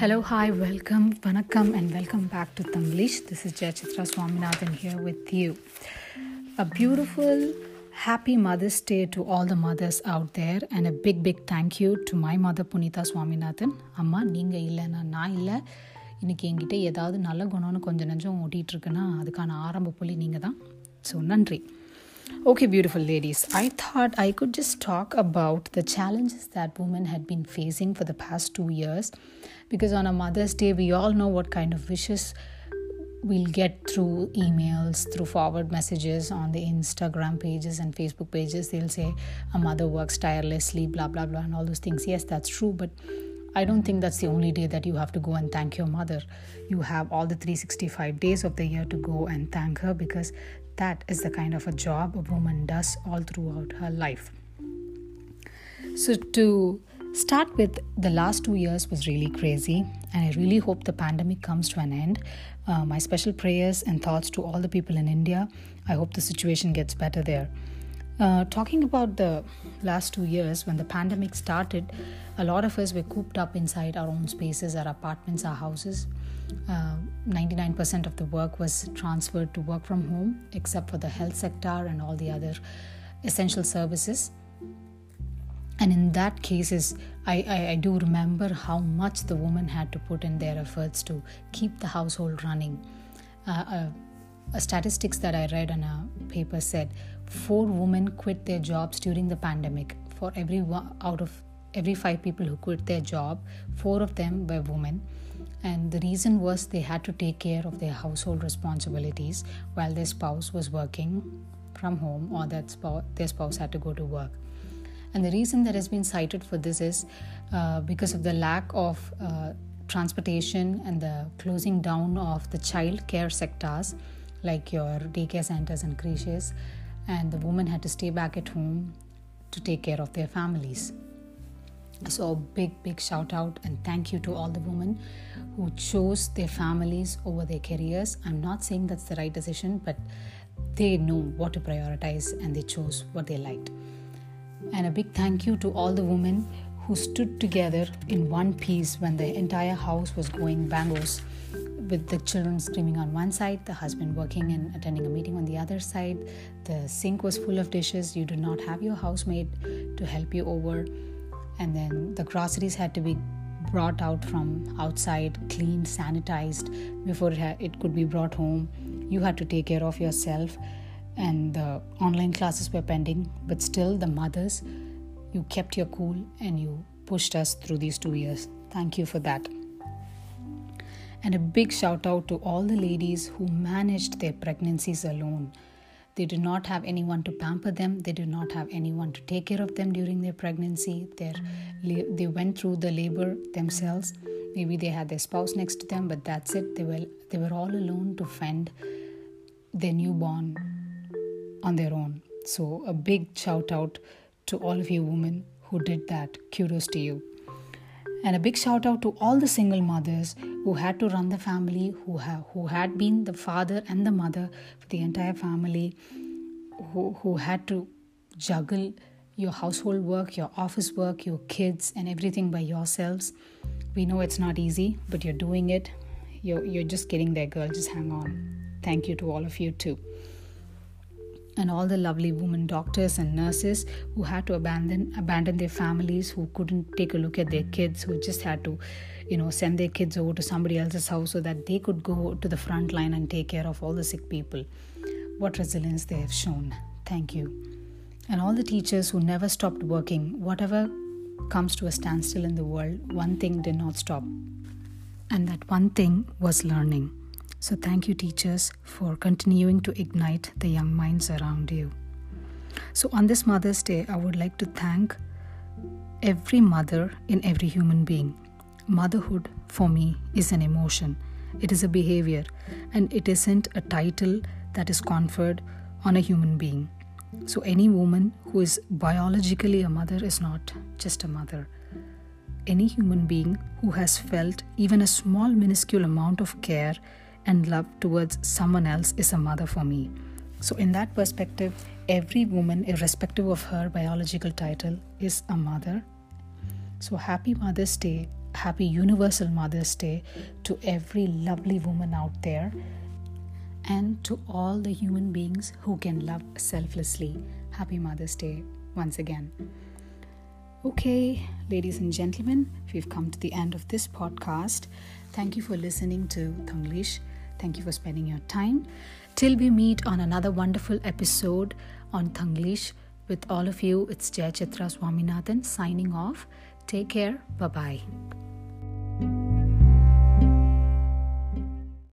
Hello, hi, welcome, vanakkam, and welcome back to Tamglish. This is Jayachitra Swaminathan here with you. A beautiful, happy Mother's Day to all the mothers out there, and a big, big thank you to my mother Punita Swaminathan. அம்மா நீங்கள் இல்லைன்னா நான் இல்லை இன்றைக்கி என்கிட்ட ஏதாவது நல்ல குணம்னு கொஞ்சம் நஞ்சம் ஓட்டிகிட்ருக்குன்னா அதுக்கான ஆரம்ப புள்ளி நீங்கள் தான் ஸோ நன்றி Okay, beautiful ladies, I thought I could just talk about the challenges that women had been facing for the past two years because on a Mother's Day, we all know what kind of wishes we'll get through emails, through forward messages on the Instagram pages and Facebook pages. They'll say, A mother works tirelessly, blah, blah, blah, and all those things. Yes, that's true, but I don't think that's the only day that you have to go and thank your mother. You have all the 365 days of the year to go and thank her because that is the kind of a job a woman does all throughout her life. So, to start with, the last two years was really crazy, and I really hope the pandemic comes to an end. Uh, my special prayers and thoughts to all the people in India. I hope the situation gets better there. Uh, talking about the last two years, when the pandemic started, a lot of us were cooped up inside our own spaces, our apartments, our houses. Uh, 99% of the work was transferred to work from home, except for the health sector and all the other essential services. And in that cases, I, I, I do remember how much the women had to put in their efforts to keep the household running. Uh, uh, statistics that I read on a paper said four women quit their jobs during the pandemic. For every one, out of every five people who quit their job, four of them were women. And the reason was they had to take care of their household responsibilities while their spouse was working from home or that their spouse had to go to work. And the reason that has been cited for this is uh, because of the lack of uh, transportation and the closing down of the child care sectors like your daycare centers and creches, and the women had to stay back at home to take care of their families. So, a big, big shout out and thank you to all the women who chose their families over their careers. I'm not saying that's the right decision, but they know what to prioritize and they chose what they liked. And a big thank you to all the women who stood together in one piece when the entire house was going bangos with the children screaming on one side, the husband working and attending a meeting on the other side. The sink was full of dishes. You did not have your housemaid to help you over. And then the groceries had to be brought out from outside, cleaned, sanitized before it, ha- it could be brought home. You had to take care of yourself. And the online classes were pending, but still, the mothers, you kept your cool and you pushed us through these two years. Thank you for that. And a big shout out to all the ladies who managed their pregnancies alone. They did not have anyone to pamper them, they did not have anyone to take care of them during their pregnancy. Their, they went through the labor themselves. Maybe they had their spouse next to them, but that's it. They were, they were all alone to fend their newborn on their own. So, a big shout out to all of you women who did that. Kudos to you. And a big shout out to all the single mothers who had to run the family, who, have, who had been the father and the mother for the entire family, who, who had to juggle your household work, your office work, your kids, and everything by yourselves. We know it's not easy, but you're doing it. You're, you're just getting there, girl. Just hang on. Thank you to all of you, too and all the lovely women doctors and nurses who had to abandon abandon their families who couldn't take a look at their kids who just had to you know send their kids over to somebody else's house so that they could go to the front line and take care of all the sick people. What resilience they have shown. Thank you. And all the teachers who never stopped working whatever comes to a standstill in the world one thing did not stop. And that one thing was learning so, thank you, teachers, for continuing to ignite the young minds around you. So, on this Mother's Day, I would like to thank every mother in every human being. Motherhood, for me, is an emotion, it is a behavior, and it isn't a title that is conferred on a human being. So, any woman who is biologically a mother is not just a mother. Any human being who has felt even a small, minuscule amount of care and love towards someone else is a mother for me. So, in that perspective, every woman, irrespective of her biological title, is a mother. So, happy Mother's Day. happy Universal Mother's Day to every lovely woman out there and to all the human beings who can love selflessly. Happy Mother's Day once again. Okay, ladies and gentlemen, we've come to the end of this podcast. Thank you for listening to Tanglish. Thank you for spending your time. Till we meet on another wonderful episode on Thanglish with all of you, it's Jayachitra Swaminathan signing off. Take care. Bye bye.